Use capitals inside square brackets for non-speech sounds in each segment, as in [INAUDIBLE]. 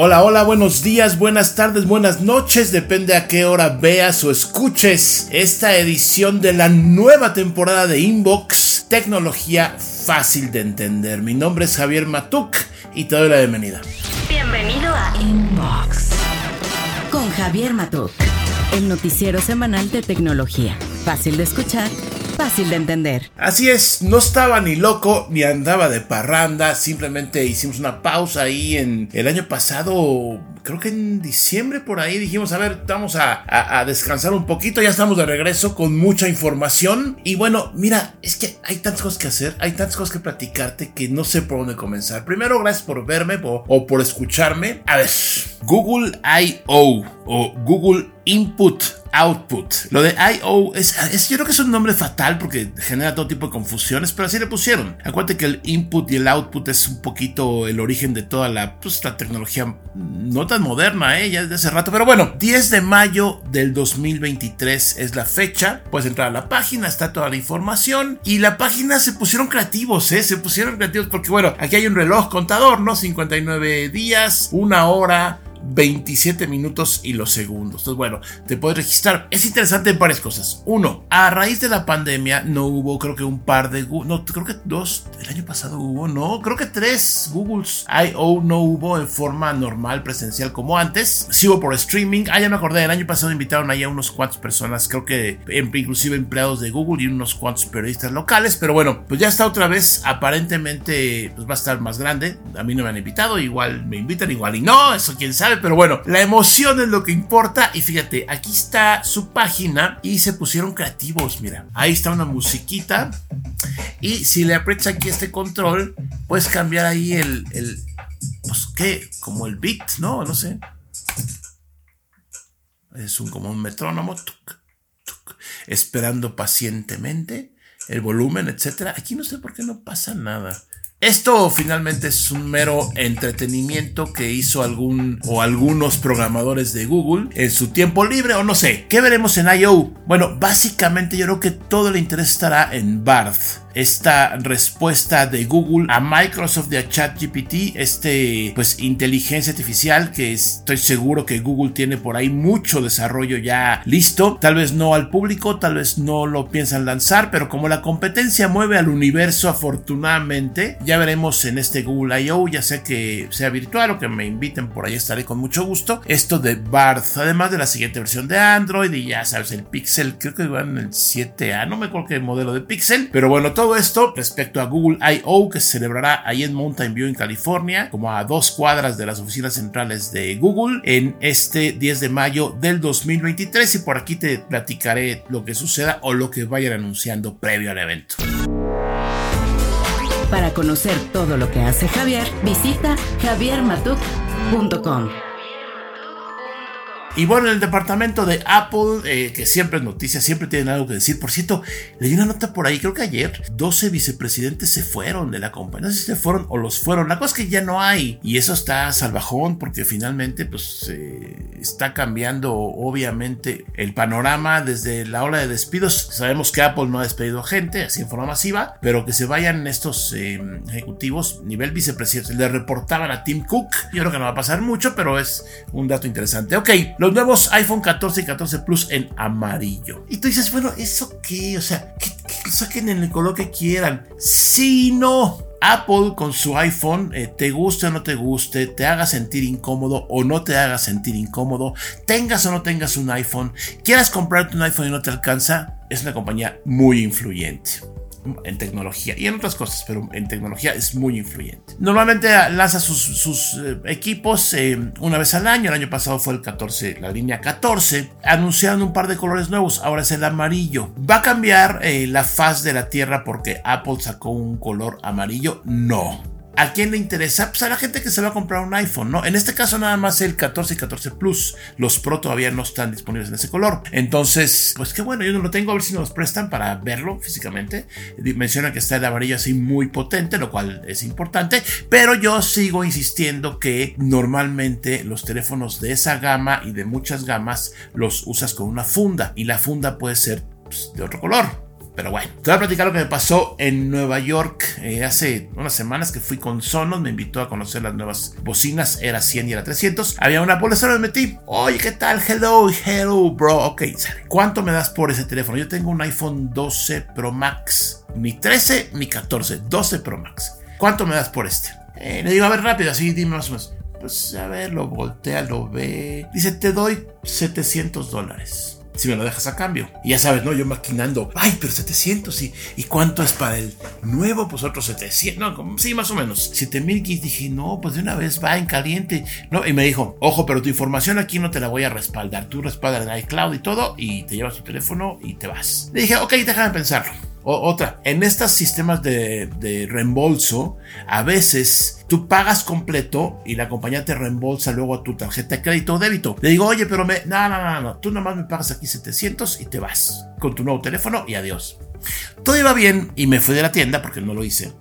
Hola, hola, buenos días, buenas tardes, buenas noches, depende a qué hora veas o escuches esta edición de la nueva temporada de Inbox, tecnología fácil de entender. Mi nombre es Javier Matuk y te doy la bienvenida. Bienvenido a Inbox con Javier Matuk, el noticiero semanal de tecnología, fácil de escuchar fácil de entender. Así es, no estaba ni loco ni andaba de parranda, simplemente hicimos una pausa ahí en el año pasado, creo que en diciembre por ahí dijimos, a ver, vamos a, descansar un poquito, ya estamos de regreso con mucha información y bueno, mira, es que hay tantas cosas que hacer, hay tantas cosas que platicarte que no sé por dónde comenzar. Primero, gracias por verme o, o por escucharme. A ver, Google I.O. o Google Input Output. Lo de I.O. Es, es, yo creo que es un nombre fatal porque genera todo tipo de confusiones, pero así le pusieron. Acuérdate que el input y el output es un poquito el origen de toda la, pues, la tecnología no tan moderna, ¿eh? ya desde hace rato. Pero bueno, 10 de mayo del 2023 es la fecha. Puedes entrar a la página, está toda la información. Y la página se pusieron creativos, ¿eh? Se pusieron creativos porque, bueno, aquí hay un reloj contador, ¿no? 59 días, una hora, 27 minutos y los segundos. Entonces, bueno, te puedes registrar. Es interesante en varias cosas. Uno, a raíz de la pandemia no hubo, creo que un par de, no, creo que dos, el año pasado hubo, no, creo que tres Google's I.O. no hubo en forma normal, presencial como antes. Sí hubo por streaming. Ah, ya me acordé, el año pasado invitaron ahí a unos cuantos personas, creo que inclusive empleados de Google y unos cuantos periodistas locales, pero bueno, pues ya está otra vez, aparentemente, pues va a estar más grande. A mí no me han invitado, igual me invitan, igual y no, eso quién sabe pero bueno, la emoción es lo que importa. Y fíjate, aquí está su página y se pusieron creativos, mira. Ahí está una musiquita. Y si le aprietas aquí este control, puedes cambiar ahí el, el pues qué, como el beat, ¿no? No sé. Es un como un metrónomo. esperando pacientemente el volumen, etcétera. Aquí no sé por qué no pasa nada. Esto finalmente es un mero entretenimiento que hizo algún o algunos programadores de Google en su tiempo libre o no sé. ¿Qué veremos en I.O.? Bueno, básicamente yo creo que todo el interés estará en Barth esta respuesta de Google a Microsoft de a ChatGPT, este pues inteligencia artificial que estoy seguro que Google tiene por ahí mucho desarrollo ya listo, tal vez no al público, tal vez no lo piensan lanzar, pero como la competencia mueve al universo afortunadamente, ya veremos en este Google I.O., ya sea que sea virtual o que me inviten por ahí estaré con mucho gusto, esto de Barth, además de la siguiente versión de Android y ya sabes el Pixel, creo que van en el 7A, no me acuerdo qué modelo de Pixel, pero bueno, todo esto respecto a Google I.O. que se celebrará ahí en Mountain View en California, como a dos cuadras de las oficinas centrales de Google, en este 10 de mayo del 2023 y por aquí te platicaré lo que suceda o lo que vayan anunciando previo al evento. Para conocer todo lo que hace Javier, visita javiermatuk.com. Y bueno, el departamento de Apple, eh, que siempre es noticia, siempre tienen algo que decir. Por cierto, leí una nota por ahí, creo que ayer, 12 vicepresidentes se fueron de la compañía. No sé si se fueron o los fueron. La cosa es que ya no hay. Y eso está salvajón porque finalmente pues está cambiando obviamente el panorama desde la ola de despidos. Sabemos que Apple no ha despedido gente así en forma masiva, pero que se vayan estos eh, ejecutivos nivel vicepresidente. Le reportaban a Tim Cook. Yo creo que no va a pasar mucho, pero es un dato interesante. Ok, los nuevos iPhone 14 y 14 Plus en amarillo. Y tú dices, bueno, ¿eso qué? O sea, que, saquen en el color que quieran. Si no. Apple con su iPhone, eh, te guste o no te guste, te haga sentir incómodo o no te haga sentir incómodo, tengas o no tengas un iPhone, quieras comprarte un iPhone y no te alcanza, es una compañía muy influyente en tecnología y en otras cosas, pero en tecnología es muy influyente. Normalmente lanza sus, eh, equipos eh, una vez al año. El año pasado fue el 14, la línea 14. Anunciaron un par de colores nuevos. Ahora es el amarillo. ¿Va a cambiar eh, la faz de la Tierra porque Apple sacó un color amarillo? No ¿A quién le interesa? Pues a la gente que se va a comprar un iPhone, ¿no? En este caso nada más el 14 y 14 Plus. Los Pro todavía no están disponibles en ese color. Entonces, pues qué bueno, yo no lo tengo, a ver si nos prestan para verlo físicamente. Menciona que está el amarillo así muy potente, lo cual es importante. Pero yo sigo insistiendo que normalmente los teléfonos de esa gama y de muchas gamas los usas con una funda. Y la funda puede ser pues, de otro color Pero bueno, te voy a platicar lo que me pasó en Nueva York eh, hace unas semanas que fui con Sonos, me invitó a conocer las nuevas bocinas, era 100 y era 300. Había una bolsa, me metí. Oye, ¿qué tal? Hello, hello, bro. Ok, ¿cuánto me das por ese teléfono? Yo tengo un iPhone 12 Pro Max, ni 13 ni 14, 12 Pro Max. ¿Cuánto me das por este? Eh, le digo, a ver, rápido, así, dime más o menos. Pues a ver, lo voltea, lo ve. Dice, te doy 700 dólares si me lo dejas a cambio. Y ya sabes, ¿no? Yo maquinando, ay, pero 700 y, ¿y cuánto es para el nuevo? Pues otros 700, no, sí, más o menos. 7000 y dije, no, pues de una vez va en caliente. No, y me dijo, ojo, pero tu información aquí no te la voy a respaldar. Tú respaldas en iCloud y todo y te llevas tu teléfono y te vas. Le dije, ok, déjame pensarlo otra, en estos sistemas de, reembolso, a veces tú pagas completo y la compañía te reembolsa luego a tu tarjeta de crédito o débito. Le digo, oye, pero me, no, no, no, no, tú nomás me pagas aquí 700 y te vas con tu nuevo teléfono y adiós. Todo iba bien y me fui de la tienda porque no lo hice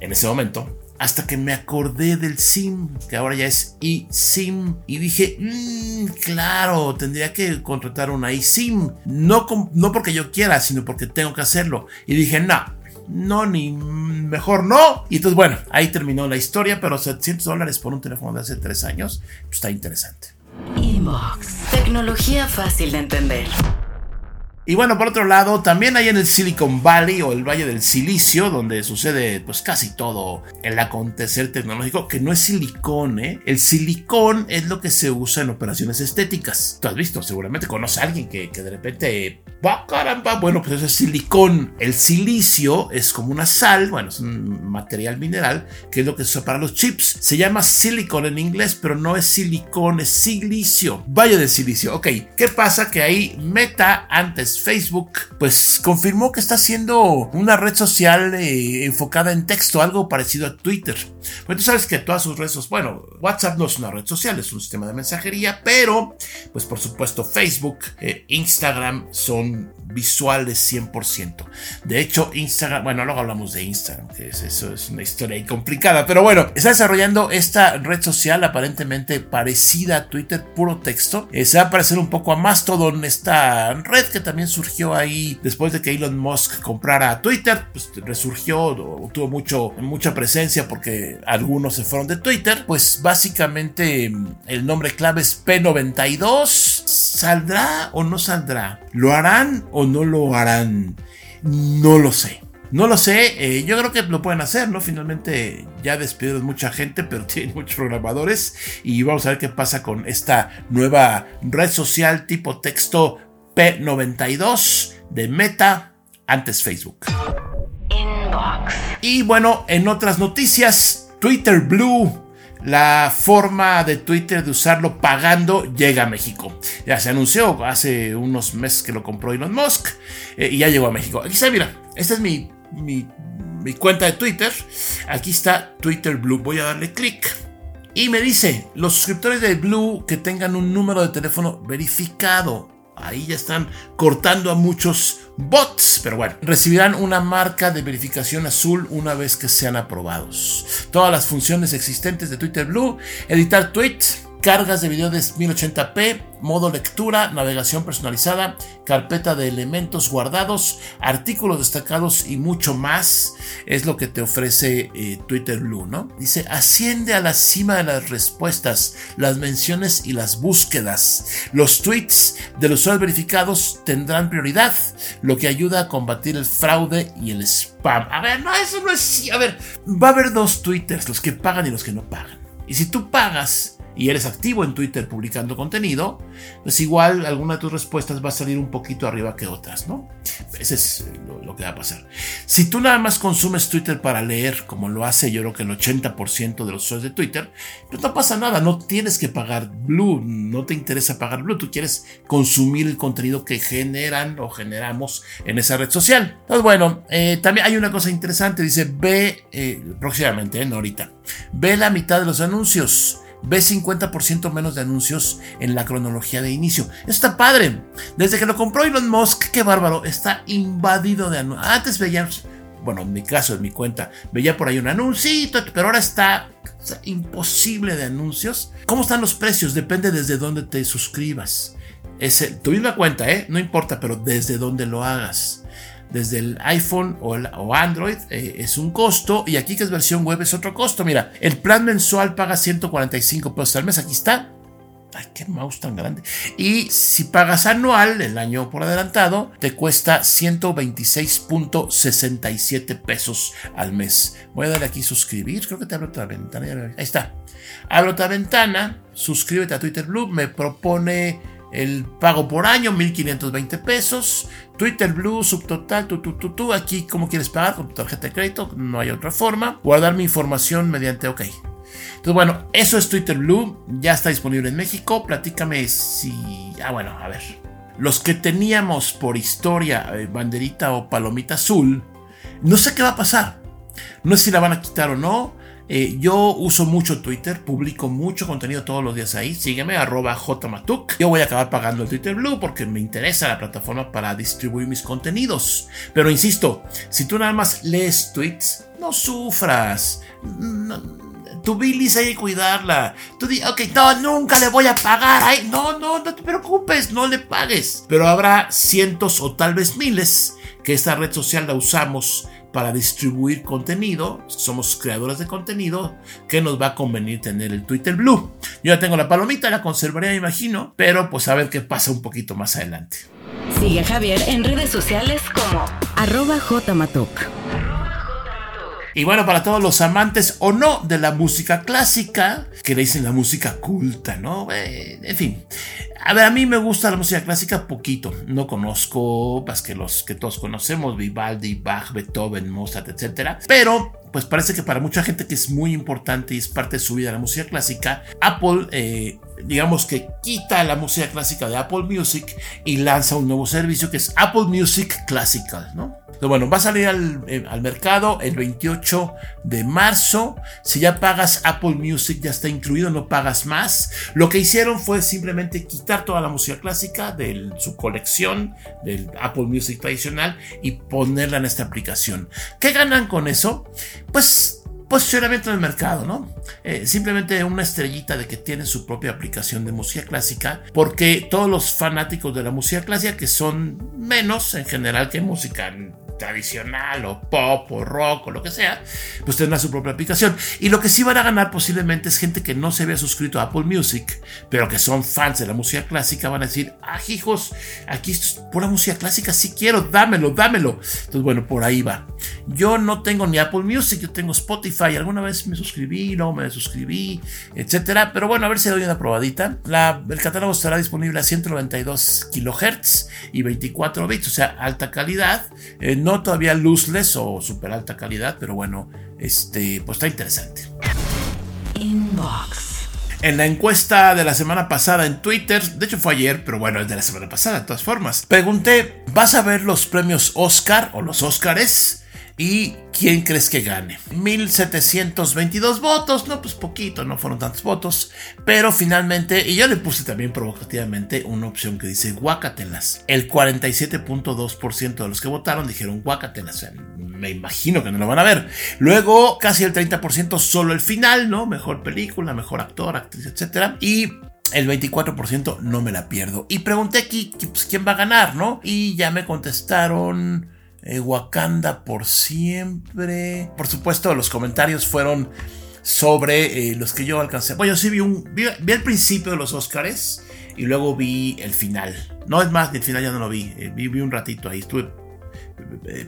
en ese momento hasta que me acordé del SIM, que ahora ya es eSIM, y dije, mmm, claro, tendría que contratar una eSIM, no, no porque yo quiera, sino porque tengo que hacerlo. Y dije, no, no, ni mejor no. Y entonces, bueno, ahí terminó la historia, pero 700 dólares por un teléfono de hace 3 años, pues está interesante. Inbox, tecnología fácil de entender. Y bueno, por otro lado, también hay en el Silicon Valley o el Valle del Silicio, donde sucede pues casi todo el acontecer tecnológico, que no es silicón, ¿eh? El silicón es lo que se usa en operaciones estéticas. Tú has visto, seguramente conoces a alguien que, que de repente, ¡va caramba! Bueno, pues eso es silicón. El silicio es como una sal, bueno, es un material mineral, que es lo que se usa para los chips. Se llama silicon en inglés, pero no es silicón, es silicio. Valle del Silicio, ok. ¿Qué pasa? Que ahí Meta antes Facebook, pues confirmó que está haciendo una red social eh, enfocada en texto, algo parecido a Twitter. Pues tú sabes que todas sus redes sociales, bueno, WhatsApp no es una red social, es un sistema de mensajería, pero pues por supuesto Facebook, eh, Instagram son visuales 100%. De hecho, Instagram, bueno, luego hablamos de Instagram, que es, eso es una historia complicada, pero bueno, está desarrollando esta red social aparentemente parecida a Twitter, puro texto. Eh, se va a parecer un poco a Mastodon, esta red que también surgió ahí después de que Elon Musk comprara Twitter, pues resurgió, tuvo mucho, mucha presencia porque algunos se fueron de Twitter, pues básicamente el nombre clave es P92. ¿Saldrá o no saldrá? ¿Lo harán o no lo harán? No lo sé. No lo sé, eh, yo creo que lo pueden hacer, ¿no? Finalmente ya despidieron mucha gente, pero [LAUGHS] tienen muchos programadores y vamos a ver qué pasa con esta nueva red social tipo texto P92 de Meta, antes Facebook. Y bueno, en otras noticias, Twitter Blue la forma de Twitter de usarlo pagando llega a México. Ya se anunció hace unos meses que lo compró Elon Musk eh, y ya llegó a México. Aquí está, mira, esta es mi, mi, mi cuenta de Twitter. Aquí está Twitter Blue. Voy a darle clic. Y me dice, los suscriptores de Blue que tengan un número de teléfono verificado Ahí ya están cortando a muchos bots, pero bueno, recibirán una marca de verificación azul una vez que sean aprobados. Todas las funciones existentes de Twitter Blue, editar tweets, cargas de video de 1080p, modo lectura, navegación personalizada, carpeta de elementos guardados, artículos destacados y mucho más es lo que te ofrece eh, Twitter Blue, ¿no? Dice, asciende a la cima de las respuestas, las menciones y las búsquedas. Los tweets de los usuarios verificados tendrán prioridad, lo que ayuda a combatir el fraude y el spam. A ver, no, eso no es... A ver, va a haber dos Twitters, los que pagan y los que no pagan. Y si tú pagas y eres activo en Twitter publicando contenido, pues igual alguna de tus respuestas va a salir un poquito arriba que otras, ¿no? Ese es eh, lo, que va a pasar. Si tú nada más consumes Twitter para leer, como lo hace yo creo que el 80% de los usuarios de Twitter, pues no pasa nada, no tienes que pagar Blue, no te interesa pagar Blue, tú quieres consumir el contenido que generan o generamos en esa red social. Entonces, bueno, eh, también hay una cosa interesante, dice, ve eh, próximamente, no ahorita, ve la mitad de los anuncios ve 50% menos de anuncios en la cronología de inicio. Está padre. Desde que lo compró Elon Musk, qué bárbaro, está invadido de anuncios. Antes veía, bueno, en mi caso, en mi cuenta, veía por ahí un anuncio, pero ahora está imposible de anuncios. ¿Cómo están los precios? Depende desde dónde te suscribas. Es tu misma cuenta, ¿eh? No importa, pero desde dónde lo hagas. Desde el iPhone o, Android eh, es un costo y aquí que es versión web es otro costo. Mira, el plan mensual paga 145 pesos al mes, aquí está. Ay, qué mouse tan grande. Y si pagas anual, el año por adelantado, te cuesta 126.67 pesos al mes. Voy a darle aquí suscribir. Creo que te abro otra ventana. Ahí está. Abro otra ventana. Suscríbete a Twitter Blue. Me propone el pago por año, 1520 pesos. Twitter Blue, subtotal, tu, tu, tu, tu. Aquí, ¿cómo quieres pagar? Con tu tarjeta de crédito. No hay otra forma. Guardar mi información mediante OK. Entonces, bueno, eso es Twitter Blue. Ya está disponible en México. Platícame si. Ah, bueno, a ver. Los que teníamos por historia eh, banderita o palomita azul, no sé qué va a pasar. No sé si la van a quitar o no. Eh, yo uso mucho Twitter, publico mucho contenido todos los días ahí. Sígueme, arroba jmatuk. Yo voy a acabar pagando el Twitter Blue porque me interesa la plataforma para distribuir mis contenidos. Pero insisto, si tú nada más lees tweets, no sufras. tu bilis hay que cuidarla. Tú di, ok, no, nunca le voy a pagar. Ay, no, no, no te preocupes, no le pagues. Pero habrá cientos o tal vez miles que esta red social la usamos para distribuir contenido, somos creadores de contenido, que nos va a convenir tener el Twitter Blue. Yo ya tengo la palomita, la conservaré, me imagino, pero pues a ver qué pasa un poquito más adelante. Sigue a Javier en redes sociales como arroba jmatuk. Y bueno, para todos los amantes o no de la música clásica, que le dicen la música culta, ¿no? Eh, en fin. A ver, a mí me gusta la música clásica poquito. No conozco, pues que los que todos conocemos, Vivaldi, Bach, Beethoven, Mozart, etc. Pero pues parece que para mucha gente que es muy importante y es parte de su vida la música clásica, Apple, eh, digamos que quita la música clásica de Apple Music y lanza un nuevo servicio que es Apple Music Classical, ¿no? bueno, va a salir al, eh, al, mercado el 28 de marzo. Si ya pagas Apple Music, ya está incluido, no pagas más. Lo que hicieron fue simplemente quitar toda la música clásica de su colección del Apple Music tradicional y ponerla en esta aplicación. ¿Qué ganan con eso? Pues posicionamiento en el mercado, ¿no? Eh, simplemente una estrellita de que tiene su propia aplicación de música clásica, porque todos los fanáticos de la música clásica, que son menos en general que música tradicional o pop o rock o lo que sea, pues tendrá su propia aplicación. Y lo que sí van a ganar posiblemente es gente que no se había suscrito a Apple Music, pero que son fans de la música clásica, van a decir, ah, hijos, aquí es pura música clásica, sí quiero, dámelo, dámelo. Entonces, bueno, por ahí va. Yo no tengo ni Apple Music, yo tengo Spotify, alguna vez me suscribí, no me suscribí, etcétera, pero bueno, a ver si doy una probadita. La, el catálogo estará disponible a 192 kHz y 24 bits, o sea, alta calidad. Eh, no todavía luzless o super alta calidad, pero bueno, este, pues está interesante. Inbox. En la encuesta de la semana pasada en Twitter, de hecho fue ayer, pero bueno, es de la semana pasada de todas formas, pregunté, ¿vas a ver los premios Oscar o los Oscars? ¿Y quién crees que gane? 1722 votos, no, pues poquito, no fueron tantos votos, pero finalmente, y yo le puse también provocativamente una opción que dice guacatelas. El 47.2% de los que votaron dijeron guacatelas, me imagino que no lo van a ver. Luego, casi el 30% solo el final, ¿no? Mejor película, mejor actor, actriz, etc. Y el 24% no me la pierdo. Y pregunté aquí pues, quién va a ganar, ¿no? Y ya me contestaron eh, Wakanda por siempre. Por supuesto, los comentarios fueron sobre eh, los que yo alcancé. Bueno, yo sí vi, un, vi, el principio de los Oscars y luego vi el final. No es más, el final ya no lo vi. Eh, vi, un ratito ahí. Estuve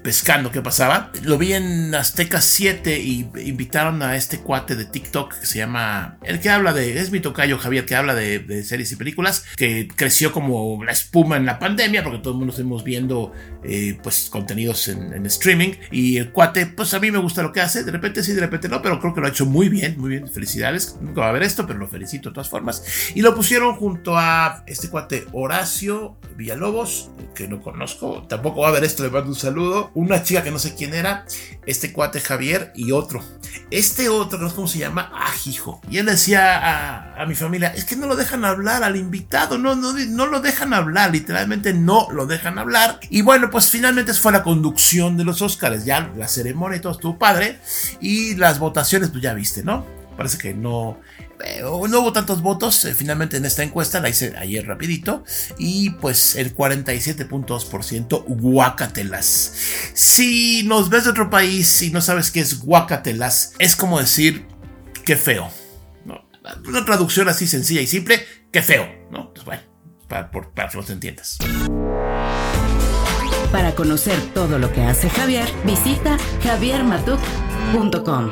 pescando qué pasaba. Lo vi en Azteca 7 y invitaron a este cuate de TikTok que se llama, el que habla de, es mi tocayo Javier, que habla de, series y películas, que creció como la espuma en la pandemia, porque todo el mundo estamos viendo eh, pues contenidos en, streaming. Y el cuate, pues a mí me gusta lo que hace, de repente sí, de repente no, pero creo que lo ha hecho muy bien, muy bien, felicidades. Nunca va a ver esto, pero lo felicito de todas formas. Y lo pusieron junto a este cuate Horacio Villalobos, que no conozco, tampoco va a ver esto, le mando un saludo. Una chica que no sé quién era, este cuate Javier y otro. Este otro, no sé cómo se llama, Ajijo. Y él decía a, mi familia, es que no lo dejan hablar al invitado, no, no, no lo dejan hablar, literalmente no lo dejan hablar. Y bueno, pues finalmente fue la conducción de los Oscars, ya la ceremonia y todo estuvo padre. Y las votaciones, pues ya viste, ¿no? Parece que no no hubo tantos votos eh, finalmente en esta encuesta, la hice ayer rapidito, y pues el 47.2% guacatelas. Si nos ves de otro país y no sabes qué es guacatelas, es como decir, qué feo. Una traducción así sencilla y simple, qué feo, ¿no? Pues para, para que nos entiendas. Para conocer todo lo que hace Javier, visita javiermatuk.com.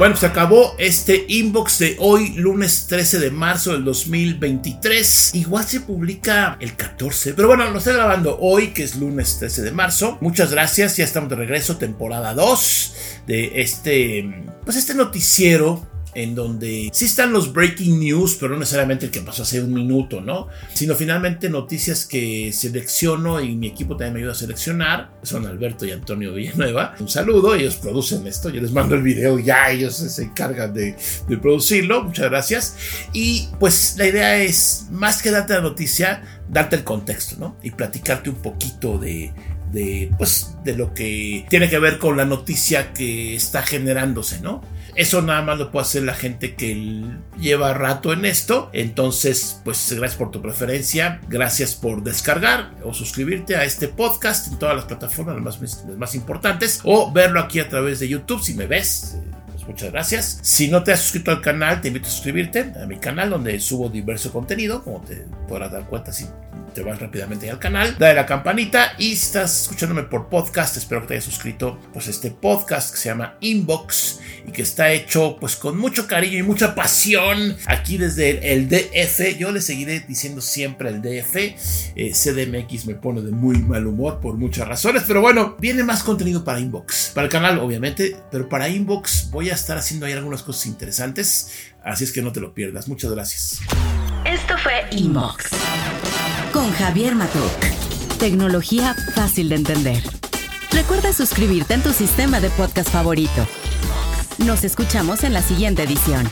Bueno, se acabó este inbox de hoy, lunes 13 de marzo del 2023. Igual se publica el 14, pero bueno, lo estoy grabando hoy, que es lunes 13 de marzo. Muchas gracias, ya estamos de regreso, temporada 2 de este, pues este noticiero en donde sí están los breaking news, pero no necesariamente el que pasó hace un minuto, ¿no? Sino finalmente noticias que selecciono y mi equipo también me ayuda a seleccionar. Son Alberto y Antonio Villanueva. Un saludo, ellos producen esto, yo les mando el video ya, ellos se encargan de, de producirlo. Muchas gracias. Y pues la idea es, más que darte la noticia, darte el contexto, ¿no? Y platicarte un poquito de, de, pues, de lo que tiene que ver con la noticia que está generándose, ¿no? Eso nada más lo puede hacer la gente que lleva rato en esto. Entonces, pues gracias por tu preferencia, gracias por descargar o suscribirte a este podcast en todas las plataformas las más, más importantes o verlo aquí a través de YouTube si me ves. Pues muchas gracias. Si no te has suscrito al canal, te invito a suscribirte a mi canal donde subo diverso contenido, como te podrás dar cuenta si te vas rápidamente al canal, dale la campanita y si estás escuchándome por podcast, espero que te hayas suscrito pues este podcast que se llama Inbox y que está hecho pues con mucho cariño y mucha pasión aquí desde el, DF. Yo le seguiré diciendo siempre el DF. Eh, CDMX me pone de muy mal humor por muchas razones, pero bueno, viene más contenido para Inbox, para el canal obviamente, pero para Inbox voy a estar haciendo ahí algunas cosas interesantes, así es que no te lo pierdas. Muchas gracias. Esto fue Inbox con Javier Matuk. Tecnología fácil de entender. Recuerda suscribirte en tu sistema de podcast favorito. Nos escuchamos en la siguiente edición.